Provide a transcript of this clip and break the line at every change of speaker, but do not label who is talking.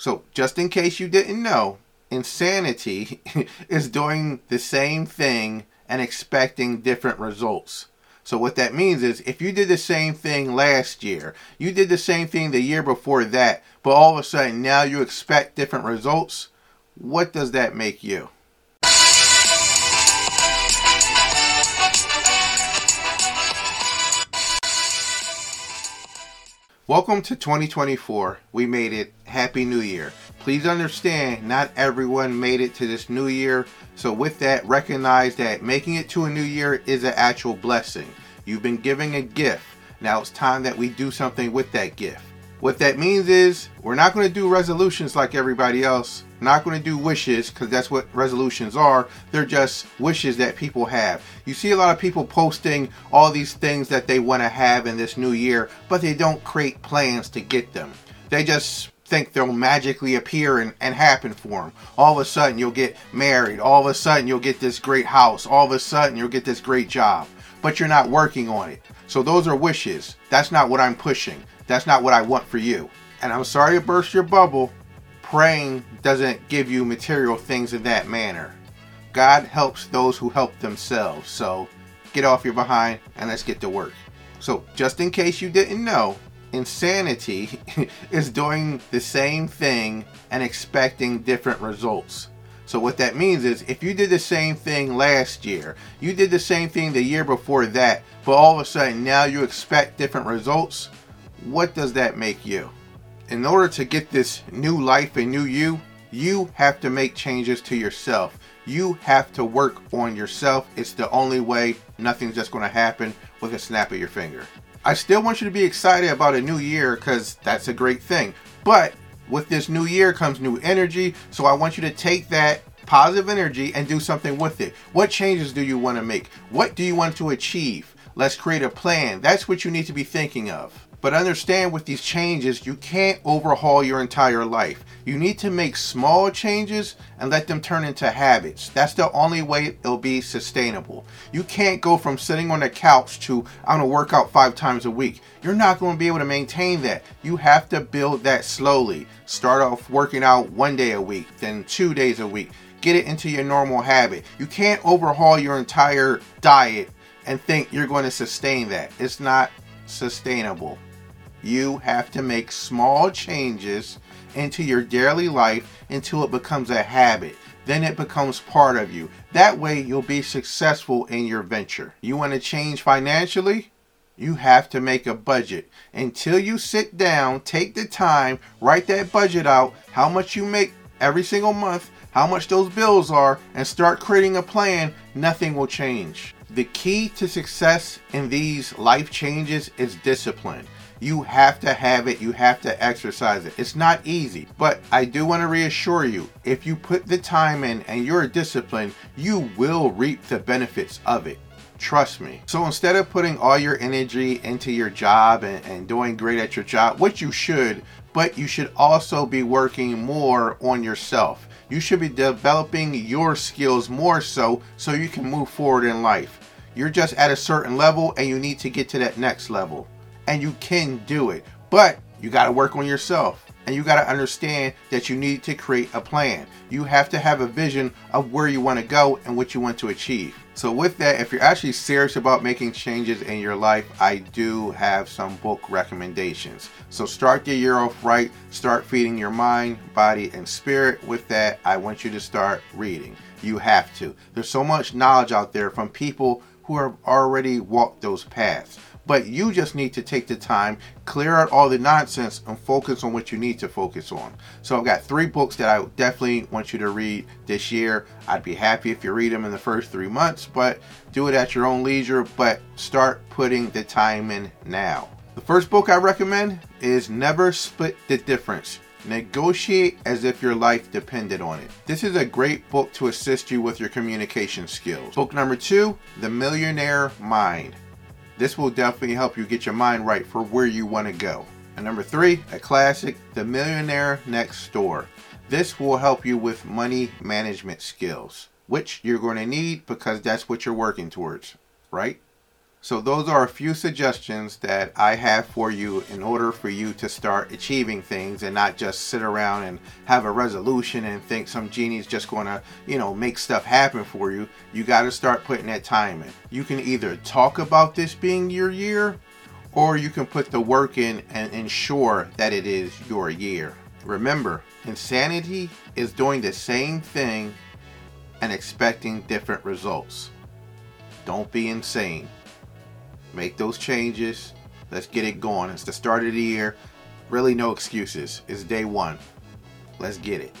So, just in case you didn't know, insanity is doing the same thing and expecting different results. So, what that means is if you did the same thing last year, you did the same thing the year before that, but all of a sudden now you expect different results, what does that make you? Welcome to 2024. We made it. Happy New Year. Please understand, not everyone made it to this new year. So, with that, recognize that making it to a new year is an actual blessing. You've been giving a gift. Now it's time that we do something with that gift. What that means is we're not going to do resolutions like everybody else. Not going to do wishes because that's what resolutions are. They're just wishes that people have. You see a lot of people posting all these things that they want to have in this new year, but they don't create plans to get them. They just think they'll magically appear and, and happen for them. All of a sudden, you'll get married. All of a sudden, you'll get this great house. All of a sudden, you'll get this great job. But you're not working on it. So, those are wishes. That's not what I'm pushing. That's not what I want for you. And I'm sorry to burst your bubble, praying doesn't give you material things in that manner. God helps those who help themselves. So get off your behind and let's get to work. So, just in case you didn't know, insanity is doing the same thing and expecting different results. So, what that means is if you did the same thing last year, you did the same thing the year before that, but all of a sudden now you expect different results, what does that make you? in order to get this new life and new you, you have to make changes to yourself. You have to work on yourself. It's the only way. Nothing's just going to happen with a snap of your finger. I still want you to be excited about a new year because that's a great thing. But with this new year comes new energy. So I want you to take that positive energy and do something with it. What changes do you want to make? What do you want to achieve? Let's create a plan. That's what you need to be thinking of. But understand with these changes, you can't overhaul your entire life. You need to make small changes and let them turn into habits. That's the only way it'll be sustainable. You can't go from sitting on the couch to, I'm gonna work out five times a week. You're not gonna be able to maintain that. You have to build that slowly. Start off working out one day a week, then two days a week. Get it into your normal habit. You can't overhaul your entire diet and think you're going to sustain that. It's not sustainable. You have to make small changes into your daily life until it becomes a habit. Then it becomes part of you. That way, you'll be successful in your venture. You want to change financially? You have to make a budget. Until you sit down, take the time, write that budget out, how much you make every single month, how much those bills are, and start creating a plan, nothing will change. The key to success in these life changes is discipline. You have to have it, you have to exercise it. It's not easy, but I do want to reassure you if you put the time in and you're disciplined, you will reap the benefits of it. Trust me. So instead of putting all your energy into your job and, and doing great at your job, which you should, but you should also be working more on yourself. You should be developing your skills more so so you can move forward in life. You're just at a certain level and you need to get to that next level and you can do it. But you got to work on yourself and you got to understand that you need to create a plan. You have to have a vision of where you want to go and what you want to achieve. So, with that, if you're actually serious about making changes in your life, I do have some book recommendations. So, start the year off right, start feeding your mind, body, and spirit. With that, I want you to start reading. You have to. There's so much knowledge out there from people who have already walked those paths. But you just need to take the time, clear out all the nonsense, and focus on what you need to focus on. So I've got three books that I definitely want you to read this year. I'd be happy if you read them in the first three months, but do it at your own leisure. But start putting the time in now. The first book I recommend is Never Split the Difference. Negotiate as if your life depended on it. This is a great book to assist you with your communication skills. Book number two, The Millionaire Mind. This will definitely help you get your mind right for where you want to go. And number three, a classic, The Millionaire Next Door. This will help you with money management skills, which you're going to need because that's what you're working towards, right? So, those are a few suggestions that I have for you in order for you to start achieving things and not just sit around and have a resolution and think some genie's just going to, you know, make stuff happen for you. You got to start putting that time in. You can either talk about this being your year or you can put the work in and ensure that it is your year. Remember, insanity is doing the same thing and expecting different results. Don't be insane. Make those changes. Let's get it going. It's the start of the year. Really, no excuses. It's day one. Let's get it.